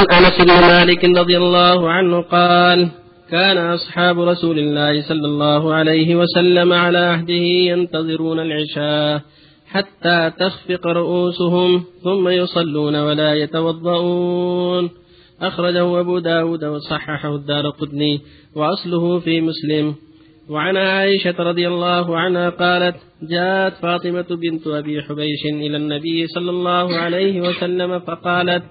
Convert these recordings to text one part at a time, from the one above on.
عن أنس بن مالك رضي الله عنه قال كان أصحاب رسول الله صلى الله عليه وسلم على عهده ينتظرون العشاء حتى تخفق رؤوسهم ثم يصلون ولا يتوضؤون. أخرجه أبو داود وصححه الدار قدني وأصله في مسلم. وعن عائشة رضي الله عنها قالت جاءت فاطمة بنت أبي حبيش إلى النبي صلى الله عليه وسلم فقالت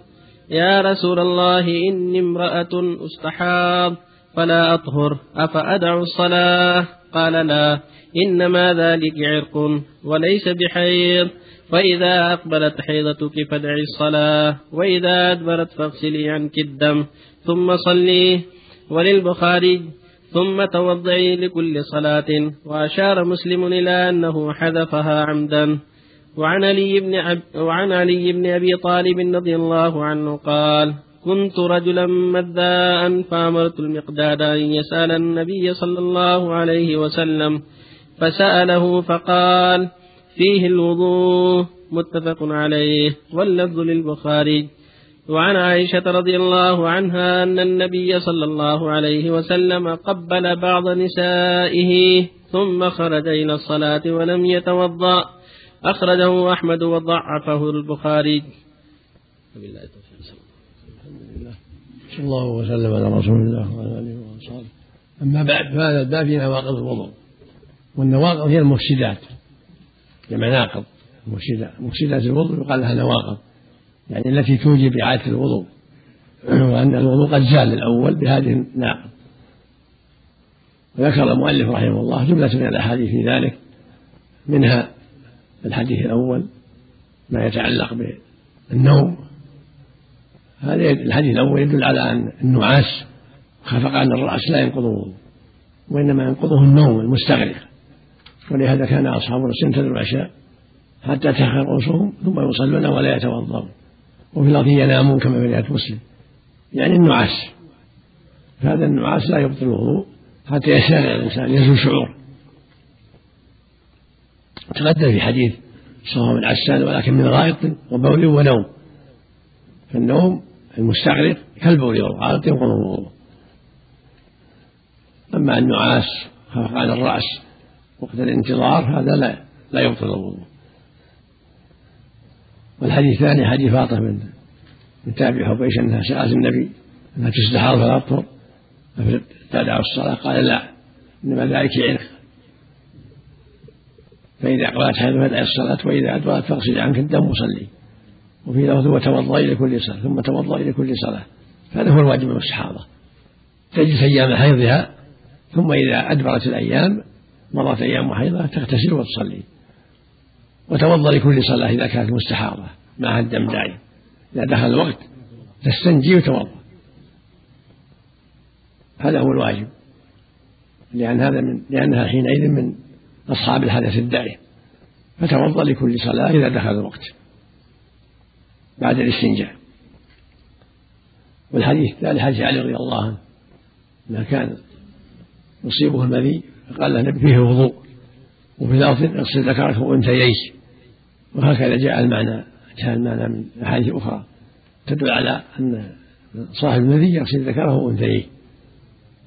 يا رسول الله إني امرأة أستحاض فلا أطهر أفأدع الصلاة؟ قال لا إنما ذلك عرق وليس بحيض. فإذا أقبلت حيضتك فادعي الصلاة وإذا أدبرت فاغسلي عنك الدم ثم صلي وللبخاري ثم توضعي لكل صلاة. وأشار مسلم إلى أنه حذفها عمدا. وعن علي بن عب وعن علي بن أبي طالب رضي الله عنه قال كنت رجلا مذاء فأمرت المقداد أن يسأل النبي صلى الله عليه وسلم فسأله فقال فيه الوضوء متفق عليه واللفظ للبخاري. وعن عائشة رضي الله عنها أن النبي صلى الله عليه وسلم قبل بعض نسائه ثم خرج إلى الصلاة ولم يتوضأ. أخرجه أحمد وضعفه البخاري. صلى الله وسلم على رسول الله وعلى آله وأصحابه. أما بعد فهذا الباب في نواقض الوضوء. والنواقض هي المفسدات جمع ناقض مفسدات مفسدات الوضوء يقال لها نواقض يعني التي توجب إعادة الوضوء. وأن الوضوء قد زال الأول بهذه الناقض. وذكر المؤلف رحمه الله جملة من الأحاديث في ذلك منها الحديث الأول ما يتعلق بالنوم. هذا الحديث الأول يدل على أن النعاس خفق عن الرأس لا ينقض الوضوء وإنما ينقضه النوم المستغرق. ولهذا كان أصحاب الرسول العشاء حتى تخر رؤوسهم ثم يصلون ولا يتوضؤون وفي الأرض ينامون كما في رواية مسلم. يعني النعاس. فهذا النعاس لا يبطل الوضوء حتى يستغرق الإنسان يزول شعور تقدم في حديث صهر بن عسان ولكن من غائط وبول ونوم. فالنوم المستغرق كالبول والغائط ينقض الوضوء أما النعاس خفق على الرأس وقت الانتظار هذا لا لا يبطل الوضوء. والحديث الثاني حديث فاطمة من من تابع حبيش أنها سألت النبي أنها تستحاض فلا تطهر تدع الصلاة؟ قال لا إنما ذلك عرق. فإذا أقبلت حيث فدع الصلاة وإذا أدبرت فاغسل عنك الدم وصلي. وفي لفظ وتوضأ إلى كل صلاة ثم توضأ إلى كل صلاة. هذا هو الواجب الصحابة تجلس أيام حيضها ثم إذا أدبرت الأيام مرت أيام حيضها تغتسل وتصلي. وتوضأ لكل صلاة إذا كانت مستحاضة معها الدم دائم إذا دخل الوقت تستنجي وتوضأ. هذا هو الواجب. لأن هذا من لأنها حينئذ من أصحاب الحدث الدائم فتوضأ لكل صلاة إذا دخل الوقت بعد الاستنجاء. والحديث الثالث حديث علي رضي الله عنه أنه كان يصيبه المذي فقال له فيه وضوء وفي لفظ اغسل ذكرك وانثييك وهكذا جاء المعنى جاء المعنى من أحاديث أخرى تدل على أن صاحب المذي يغسل ذكره وأنثيه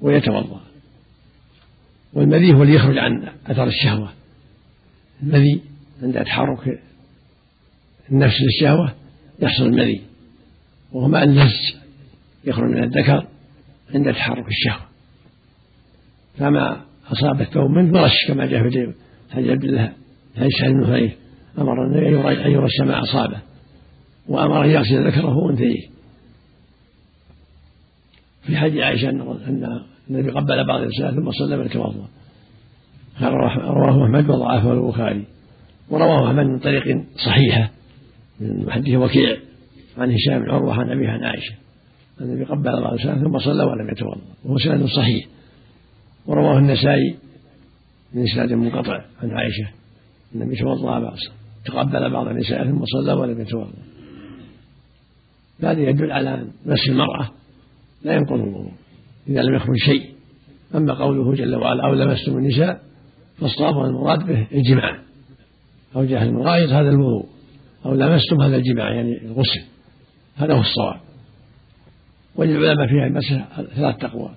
ويتوضأ. والمذي هو اللي يخرج عن أثر الشهوة. المذي عند تحرك النفس للشهوة يحصل المذي. وهو ماء اللز يخرج من الذكر عند تحرك الشهوة. فما أصاب الثوب منه ورش كما جاء في حديث عبد الله حديث سعيد بن أمر النبي أن يرش ما أصابه. وأمر أن يغسل ذكره وأنثيه. في حديث عائشة أن النبي قبل بعض النساء ثم صلى من توضأ رواه أحمد وضعفه البخاري. ورواه أحمد من طريق صحيحة من حديث وكيع عن هشام بن عروة عن أبيه عن عائشة. النبي قبل بعض النساء ثم صلى ولم يتوضأ. وهو سند صحيح. ورواه النسائي من إسناد منقطع عن عائشة. النبي توضأ بعض تقبل بعض النساء ثم صلى ولم يتوضأ. هذا يدل على ان مس المرأة. لا ينقض الوضوء. إذا لم يخرج شيء. أما قوله جل وعلا أو لمستم النساء فالصواب المراد به الجماع. أو جاء المغاير هذا الوضوء. أو لمستم هذا الجماع يعني الغسل. هذا هو الصواب. وللعلماء فيها مسألة ثلاث تقوى.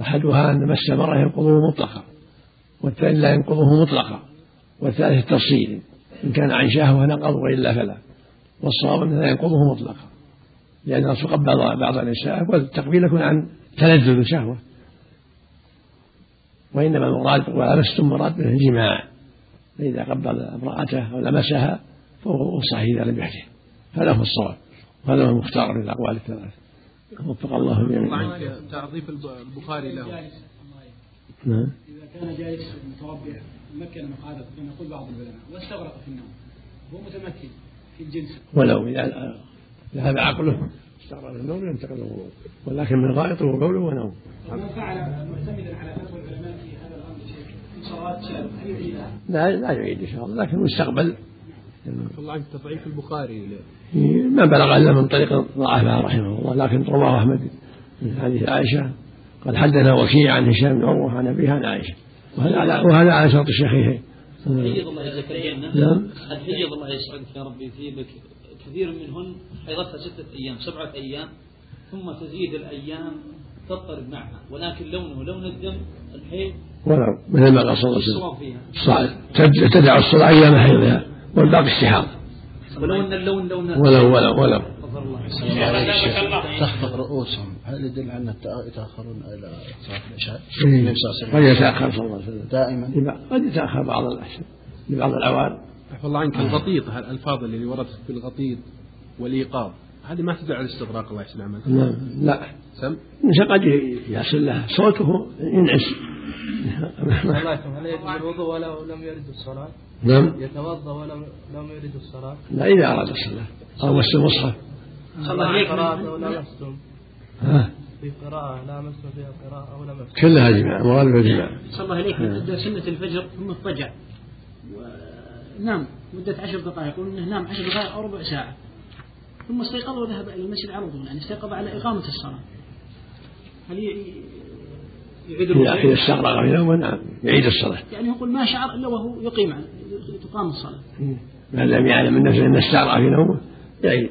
أحدها أن مس المرأة ينقضه مطلقا والثاني لا ينقضه مطلقا والثالث التفصيل إن كان عن شهوة نقض وإلا فلا. والصواب أنه لا ينقضه مطلقا. لأن الرسول قبل بعض النساء والتقبيل يكون عن تلذذ شهوة وإنما المراد ولمستم مراد به الجماع. فإذا قبل امرأته أو لمسها فهو صحيح إذا لم يحدث هذا هو الصواب. هذا هو المختار من الأقوال الثلاث وفق الله جميعا. تعظيم البخاري له. نعم إذا كان جالس متربع مكن مقعدته كما يقول بعض العلماء واستغرق في النوم هو متمكن في الجنس ولو إذا ذهب عقله استغرق النوم ينتقل الوضوء ولكن من غائط وبول ونوم. ومن فعل معتمدا على فتوى العلماء في هذا الأمر في صلاه شاب هل يعيدها؟ لا لا يعيد إن شاء الله لكن مستقبل. الله عنك تضعيف البخاري ما بلغ إلا من طريق ضعفها رحمه الله لكن رواه أحمد من حديث عائشة قد حدثنا وكيع عن هشام بن عروة عن أبيها عن عائشة. وهذا على وهذا على شرط الشيخين حيض الله يجزاك نعم. الحيض الله يسعدك يا ربي يثيبك. كثير منهن حيضتها ستة أيام سبعة أيام ثم تزيد الأيام تضطرب معها ولكن لونه لون الدم الحيض ولو مثل ما قال صلى الله عليه وسلم. تدع الصلاة أيام حيضها والباقي استحاضة ولو أن اللون لون ولو ولو ولو غفر الله. تخفض رؤوسهم. هل يدل على أن يتأخرون إلى صلاة العشاء؟ قد يتأخر صلى الله عليه وسلم. دائما. قد يتأخر بعض الأحسن لبعض العوام عفى الله عنك الغطيط الألفاظ اللي وردت في الغطيط والإيقاظ هذه ما تدل على الاستغراق الله عملك نعم لا. سم؟ قد يصل له صوته ينعس. هل يجب الوضوء ولو لم يرد الصلاة؟ نعم. يتوضأ ولم لم يرد الصلاة؟ لا إذا أراد الصلاة. أو مس المصحف الله عليك قراءة ها؟ في قراءة لامستم فيها قراءة أو لمستم كلها جماع مغالبة جماع صلى الله عليك من أدى سنة الفجر ثم اضطجع ونام مدة عشر دقائق يقول إنه نام عشر دقائق أو ربع ساعة. ثم استيقظ وذهب إلى المسجد على طول يعني استيقظ على إقامة الصلاة. هل ي- يعيد إذا إذا الوضوء؟ استغرق في نومه نعم يعيد الصلاة. يعني يقول ما شعر إلا وهو يقيم تقام الصلاة. ما لم يعلم من نفسه أن استغرق في نومه يعيد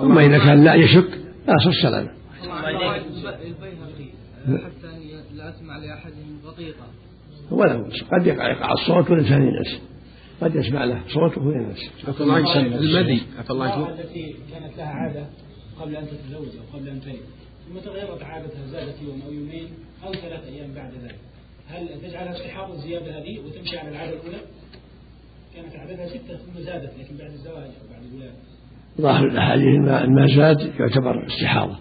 أما إذا كان لا يشك لا صف السلامة البيهقي حتى لا أسمع لأحدهم غطيطا ولو قد يقع يقع الصوت والإنسان ينس قد يسمع له صوته وينس عفى الله عنك المدي. عفى الله عنك المرأة التي كانت لها عادة قبل أن تتزوج أو قبل أن تلد ثم تغيرت عادتها زادت يوم أو يومين أو ثلاث أيام بعد ذلك. هل تجعلها استحاضة الزيادة هذه وتمشي على العادة الأولى؟ كانت عادتها ستة ثم زادت لكن بعد الزواج أو بعد الولادة. ظاهر الأحاديث ما ما زاد يعتبر استحاضة.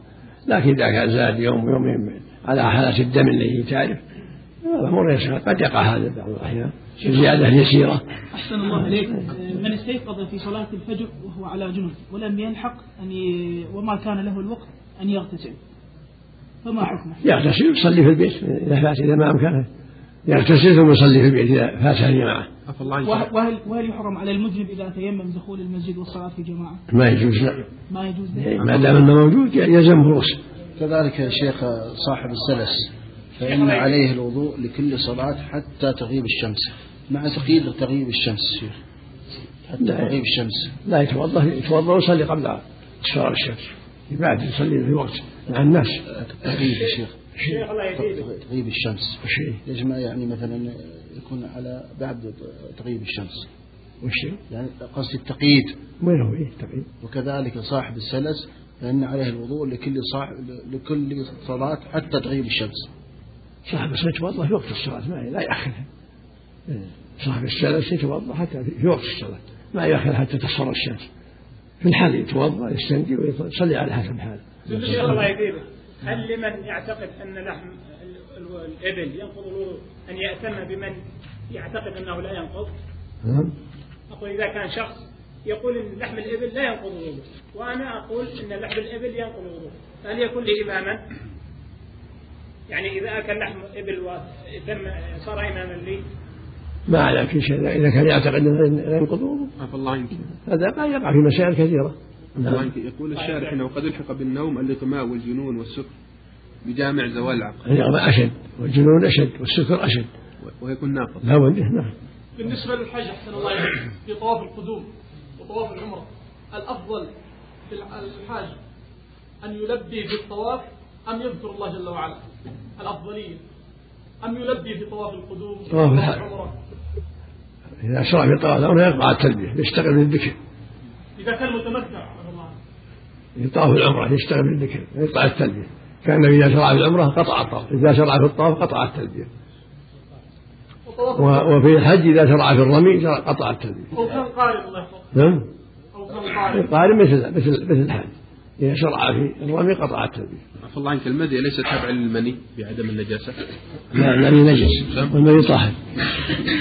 لكن إذا كان زاد يوم ويومين على حالة الدم الذي تعرف هذا أمر يسير قد يقع هذا بعض الأحيان. زيادة يسيرة. أحسن الله إليك. من استيقظ في صلاة الفجر وهو على جنب ولم يلحق أن ي... وما كان له الوقت أن يغتسل. فما حكمه؟ يغتسل ويصلي في البيت. إذا فات إذا ما أمكنه يغتسل ثم يصلي في البيت إذا فات الجماعة وهل, وهل يحرم على المذنب إذا تيمم دخول المسجد والصلاة في جماعة؟ ما يجوز لا. ما يجوز. له؟ ما دام أنه موجود يلزم رؤوسه كذلك يا شيخ صاحب السلس. فإن عليه الوضوء لكل صلاة حتى تغيب الشمس. مع تقييد تغيب الشمس. شيخ حتى لا. تغيب الشمس. لا يتوضأ يتوضأ ويصلي قبل اصفار الشمس. بعد يصلي في وقت مع الناس. تغيب يا شيخ. تغيب الشمس. ما يعني مثلا يكون على بعد تغيب الشمس؟ وش؟ يعني قصد التقييد. وين هو؟ إيه تقريبا وكذلك صاحب السلس فإن عليه الوضوء لكل صاحب لكل صلاة حتى تغيب الشمس. صاحب السلس يتوضا في وقت الصلاة ما لا ياخرها صاحب السلس يتوضا حتى في وقت الصلاة ما ياخر حتى تصفر الشمس. في الحال يتوضأ يستنجي ويصلي على حسب حاله. الله هل لمن يعتقد أن لحم ال- ال- الإبل ينقض الوضوء أن يأتم بمن يعتقد أنه لا ينقض؟ نعم. أقول إذا كان شخص يقول أن لحم الإبل لا ينقض الوضوء وأنا أقول أن لحم الإبل ينقض الوضوء. هل يكون لي إماما؟ يعني إذا أكل لحم إبل وتم صار إماما لي؟ ما أعلم في شيء. إذا كان يعتقد أنه لا ينقض. الله عنك هذا ما يقع في مسائل كثيرة. نعم. يقول الشارح إنه قد الحق بالنوم الاغماء والجنون والسكر بجامع زوال العقل. الإغماء أشد والجنون أشد والسكر أشد. ويكون ناقض لا نعم. بالنسبة للحج أحسن الله في طواف القدوم وطواف العمرة الأفضل في الحاج أن يلبي في الطواف أم يذكر الله جل وعلا؟ الأفضلية. أم يلبي في طواف القدوم؟ طواف الحج. إذا شرع في طواف العمرة يقطع التلبية يشتغل بالذكر. إذا كان متمتع في طواف العمرة يشتغل بالذكر يقطع التلبية. كأن إذا شرع في العمرة قطع الطواف إذا شرع في الطواف قطع التلبية. وفي الحج إذا شرع في الرمي قطع التلبية. أو كان قارن الله نعم؟ أو كان قارن قارن مثل مثل مثل الحج. إذا شرع في الرمي قطع التلبية عفى الله عنك المدي ليس تابعا للمني بعدم النجاسة؟ لا المني نجس. والمني طاهر.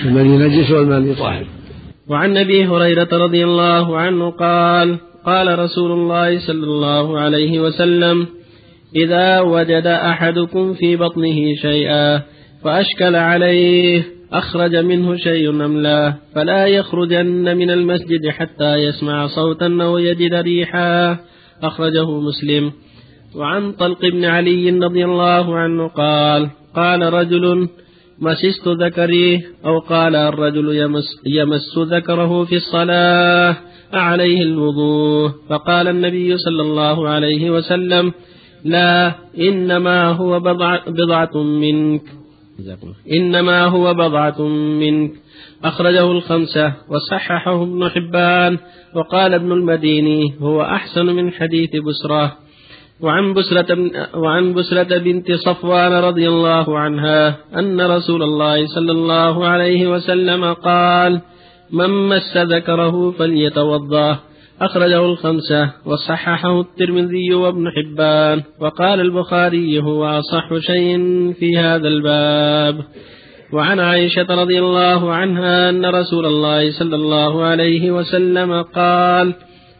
المني نجس والمني طاهر. وعن أبي هريرة رضي الله عنه قال قال رسول الله صلى الله عليه وسلم إذا وجد أحدكم في بطنه شيئا فأشكل عليه أخرج منه شيء أم لا؟ فلا يخرجن من المسجد حتى يسمع صوتا أو يجد ريحا. أخرجه مسلم. وعن طلق بن علي رضي الله عنه قال قال رجل مسست ذكري؟ أو قال الرجل يمس, يمس ذكره في الصلاة أعليه الوضوء. فقال النبي صلى الله عليه وسلم لا إنما هو بضع بضعة منك. إنما هو بضعة منك. أخرجه الخمسة وصححه ابن حبان. وقال ابن المديني هو أحسن من حديث بسرة. وعن بسرة, وعن بسرة بنت صفوان رضي الله عنها أن رسول الله صلى الله عليه وسلم قال من مس ذكره فليتوضأ. أخرجه الخمسة وصححه الترمذي وابن حبان وقال البخاري هو أصح شيء في هذا الباب. وعن عائشة رضي الله عنها أن رسول الله صلى الله عليه وسلم قال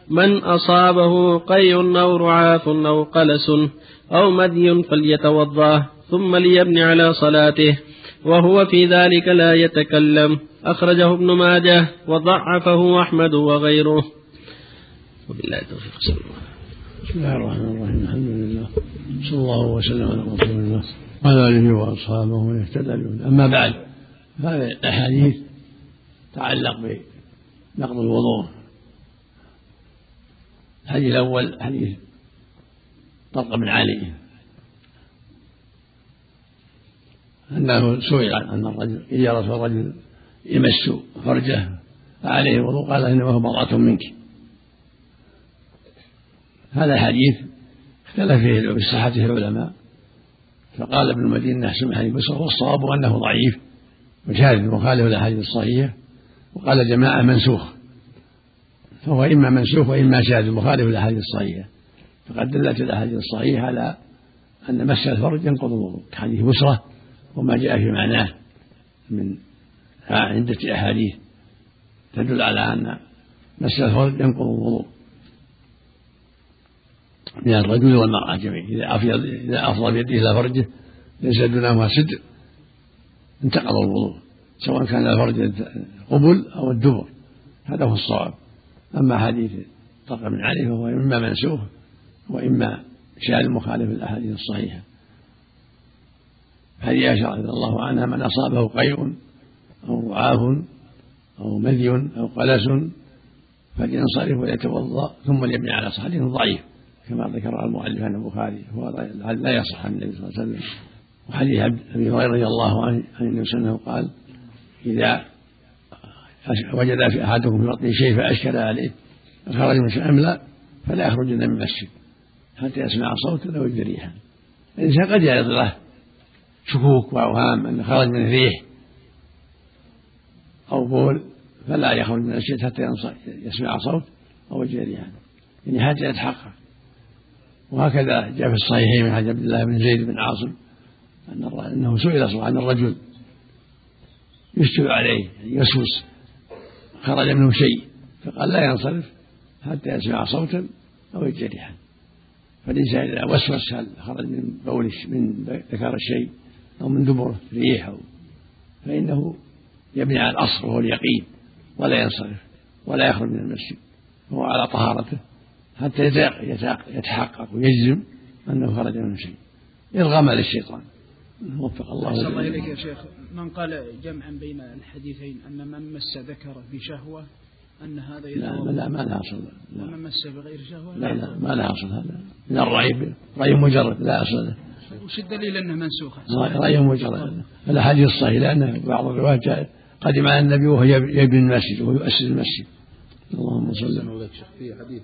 من أصابه قيء أو رعاف أو قلس أو مدي فليتوضأ ثم ليبني على صلاته وهو في ذلك لا يتكلم. أخرجه ابن ماجه وضعفه أحمد وغيره. وبالله التوفيق. صلى الله بسم الله الرحمن الرحيم. الحمد لله. صلى الله وسلم على رسول الله وعلى آله وأصحابه ومن اهتدى به أما بعد هذه الأحاديث تعلق بنقض الوضوء. الحديث الأول حديث طلق بن علي. أنه سئل عن الرجل إذا رسول الرجل يمس فرجه فعليه الوضوء قال إنما هو بضعة منك. هذا الحديث اختلف فيه بصحته العلماء فقال ابن المدينة أحسن حديث بصر والصواب أنه ضعيف وشاهد مخالف للأحاديث الصحيحة وقال جماعة منسوخ فهو إما منسوخ وإما شاذ مخالف للأحاديث الصحيحة. فقد دلت الأحاديث الصحيحة على أن مس الفرج ينقض الوضوء كحديث بسرة وما جاء في معناه من عدة أحاديث تدل على أن مس الفرج ينقض الوضوء. من الرجل والمرأة جميعا. إذا إذا أفضى بيده إلى فرجه ليس دونهما سدر انتقض الوضوء سواء كان الفرج قبل أو الدبر. هذا هو الصواب. أما حديث طلق بن علي فهو إما منسوخ وإما شاذ مخالف الأحاديث الصحيحة. هذه عائشة رضي الله عنها من أصابه قيء أو رعاف أو مذي أو قلس فلينصرف ويتوضأ ثم ليبني على صحته ضعيف. كما ذكر المؤلف عن البخاري هو لا يصح عن النبي صلى الله عليه وسلم. وحديث أبي هريرة رضي الله عنه عن النبي صلى الله عليه وسلم قال إذا وجد في أحدكم في بطنه شيء فأشكل عليه خرج من ام لا فلا يخرجن من المسجد. حتى يسمع صوتا أو يجد ريحا الإنسان قد يعرض له شكوك وأوهام أن خرج من الريح أو بول فلا يخرج من المسجد حتى يسمع صوت أو يجد ريحا يعني حتى يتحقق. وهكذا جاء في الصحيحين من حديث عبد الله بن زيد بن عاصم أن أنه سئل عن الرجل يشتبه عليه يعني يسوس. خرج منه شيء فقال لا ينصرف حتى يسمع صوتا أو يجرحا فالإنسان إذا وسوس هل خرج من بول من ذكر الشيء أو من دبره ريح أو فإنه يبني على الأصل وهو اليقين ولا ينصرف ولا يخرج من المسجد وهو على طهارته. حتى يتحقق ويجزم أنه خرج منه شيء. إرغاما للشيطان وفق الله أحسن الله إليك يا شيخ. من قال جمعا بين الحديثين أن من مس ذكره بشهوة أن هذا لا لا ما لها أصل. لا. ومن مس بغير شهوة؟ لا, لا ما لها أصل هذا. من الرأي رأي مجرد لا أصل. له وش الدليل أنه منسوخ؟ رأي مجرد. الأحاديث الصحيحة لأن بعض الروايات جاء قدم على النبي وهو يبني المسجد وهو يؤسس المسجد. اللهم صل على في حديث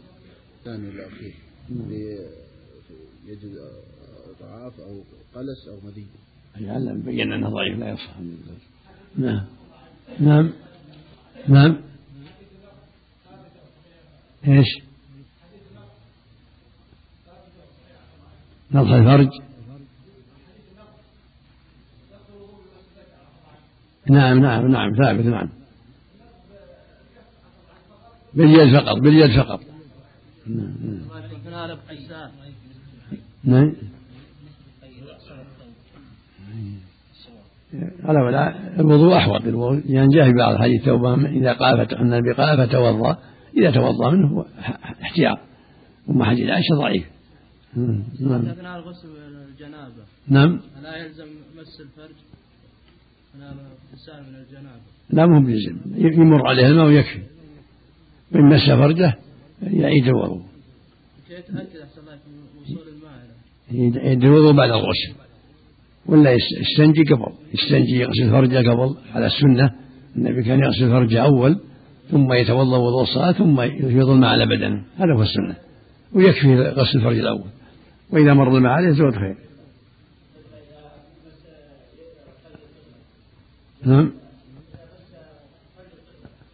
ثاني الأخير يجد ضعاف أو قلس أو مذي أي بين أنه ضعيف لا يصح. نعم. نعم. نعم. إيش؟ نضح الفرج؟ نعم نعم نعم ثابت نعم. باليد فقط باليد فقط. نعم نعم. على ولا الوضوء الوضوء لأن جاء في بعض الحديث توبة إذا قال أن النبي قال فتوضأ إذا توضأ منه احتياط. أم حديث عائشة ضعيف. نعم. أثناء الغسل الجنابة نعم. لا يلزم مس الفرج. الاغتسال من الجنابة لا مو بيلزم. يمر عليه الماء ويكفي. وإن مس فرجه يعيد الوضوء. يعيد الوضوء بعد الغسل. ولا يستنجي قبل. يستنجي يغسل فرجه قبل على السنة. النبي كان يغسل فرجه أول ثم يتوضأ وضوء الصلاة ثم يفيض الماء على بدنه هذا هو السنة. ويكفي غسل الفرج الأول. وإذا مر الماء عليه زود خير. نعم.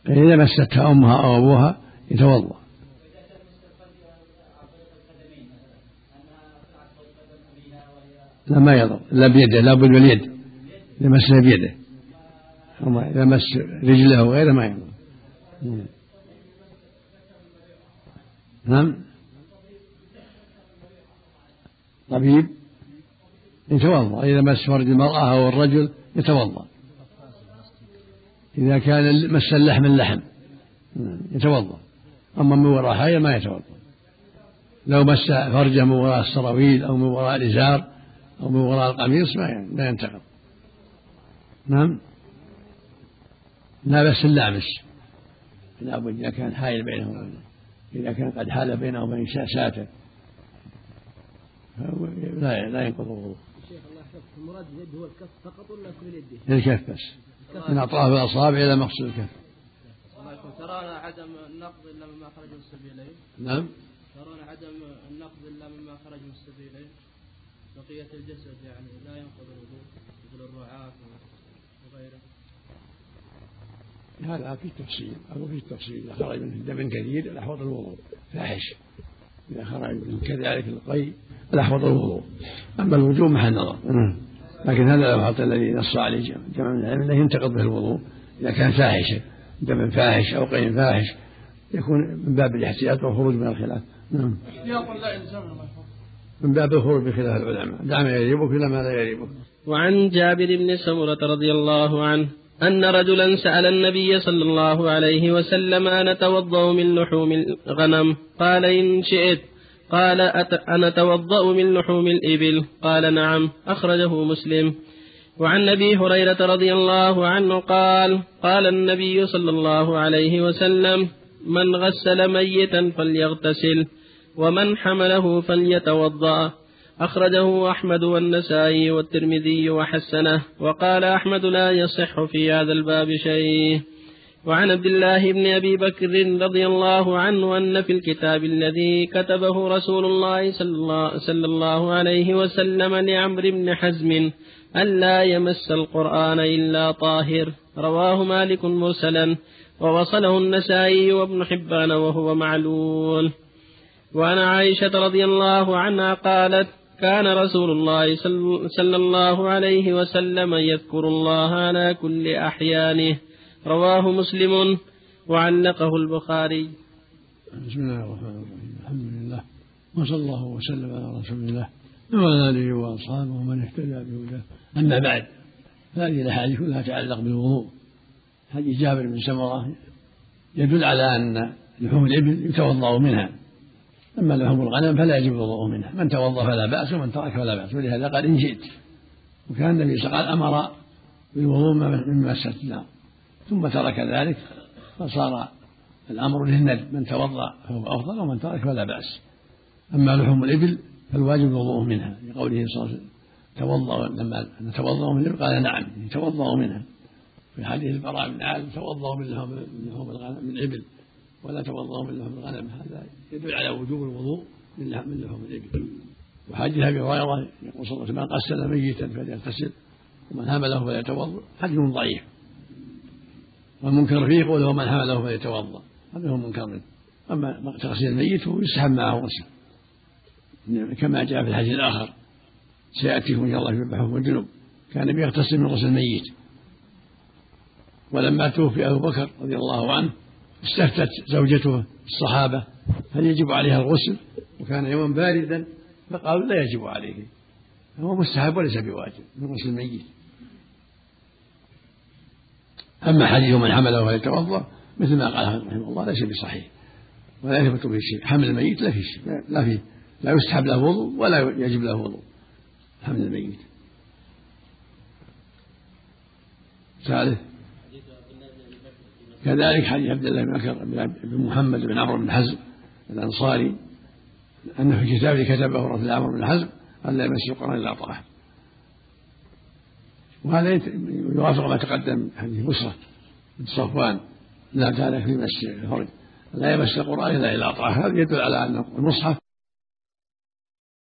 إذا مستها أمها أو أبوها يتوضأ. لا ما يضر لا بيده لا بد باليد إذا مسها بيده. إذا مس رجله وغيره ما يضر. نعم. طبيب. يتوضأ. إذا مس فرج المرأة أو الرجل يتوضأ. إذا كان مس اللحم اللحم. يتوضأ. أما من وراء حاجة ما يتوضأ. لو مس فرجه من وراء السراويل أو من وراء الإزار أو من وراء القميص ما لا ينتقض نعم لا بس اللامس لابد إذا كان حائل بينه وبين إذا كان قد حال بينه وبين ساتر لا لا ينقض الوضوء. شيخ الله يحفظك المراد باليد هو الكف فقط ولا كل اليد؟ الكف بس. من أطراف الأصابع إلى مقصود الكف. ترون عدم النقض إلا مما خرج من السبيلين؟ نعم. ترون عدم النقض إلا مما خرج من السبيلين؟ بقية الجسد يعني لا ينقض الوضوء مثل الرعاف وغيره. هذا في تفصيل أو في تفصيل إذا خرج منه دم كثير الأحوط الوضوء. فاحش. إذا خرج من كذلك القي الأحوط الوضوء. أما الوجوب محل نظر. لكن هذا الأحوط الذي نص عليه جمع من العلم. لا ينتقض به الوضوء. إذا كان فاحشا دم فاحش أو قي فاحش يكون من باب الاحتياط والخروج من الخلاف. نعم. من باب الخروج بخلاف العلماء. دع ما يريبك إلى ما لا يريبك وعن جابر بن سمرة رضي الله عنه أن رجلا سأل النبي صلى الله عليه وسلم أن أتوضأ من لحوم الغنم؟ قال إن شئت. قال أنا توضأ من لحوم الإبل؟ قال نعم. أخرجه مسلم. وعن أبي هريرة رضي الله عنه قال قال النبي صلى الله عليه وسلم من غسل ميتا فليغتسل. ومن حمله فليتوضأ. أخرجه أحمد والنسائي والترمذي وحسنه. وقال أحمد لا يصح في هذا الباب شيء. وعن عبد الله بن أبي بكر رضي الله عنه أن في الكتاب الذي كتبه رسول الله صلى الله, عليه وسلم لعمرو بن حزم ألا يمس القرآن إلا طاهر. رواه مالك مرسلا. ووصله النسائي وابن حبان وهو معلول. وعن عائشة رضي الله عنها قالت كان رسول الله صلى الله عليه وسلم يذكر الله على كل أحيانه. رواه مسلم وعلقه البخاري. بسم الله الرحمن الرحيم. الحمد لله وصلى الله وسلم على رسول الله وعلى آله وأصحابه ومن اهتدى بهداه. أما بعد هذه الأحاديث كلها تتعلق بالوضوء حديث جابر بن سمرة يدل على أن لحوم الإبل يتوضأ منها. أما لحوم الغنم فلا يجب الوضوء منها. من توضأ فلا بأس ومن ترك فلا بأس. ولهذا قال إن شئت وكان النبي صلى الله عليه وسلم أمر بالوضوء من مسة النار ثم ترك ذلك فصار الأمر للندب من توضأ فهو أفضل ومن ترك فلا بأس. أما لحوم الإبل فالواجب الوضوء منها. لقوله صلى الله عليه وسلم توضأ لما توضأوا من الإبل قال نعم توضأوا منها. في حديث البراء بن عازب لحوم من لحوم الغنم من الإبل. ولا توضأوا من لحوم الغنم. هذا يدل على وجوب الوضوء من لحوم الإبل. وحديث أبي هريرة يقول صلى الله عليه وسلم من ميتا فليغتسل ومن حمله فليتوضأ. حديث ضعيف. والمنكر فيه يقول ومن حمله فليتوضأ. هذا هو المنكر. منه أما تغسيل الميت فهو يسحب معه غسل. كما جاء في الحديث الآخر سيأتيكم إن شاء الله في الجنوب. كان بيغتسل من غسل الميت. ولما توفي أبو بكر رضي الله عنه استفتت زوجته الصحابة هل يجب عليها الغسل؟ وكان يوما باردا فقالوا لا يجب عليه. هو مستحب وليس بواجب من غسل الميت. أما حديث من حمله فليتوضأ مثل ما قال رحمه الله ليس بصحيح. ولا يثبت به شيء. حمل الميت لا في شيء لا في لا يستحب له وضوء ولا يجب له وضوء. حمل الميت. ثالث كذلك حديث عبد الله بن بكر بن محمد بن عمرو بن حزم الأنصاري أنه في كتابه كتبه رجل عمرو بن حزم ان لا يمس القرآن إلا طاهر وهذا يوافق ما تقدم حديث بصرة بن صفوان لا كان في مس الفرج. لا يمس القرآن إلا إلى طاهر هذا يدل على أن المصحف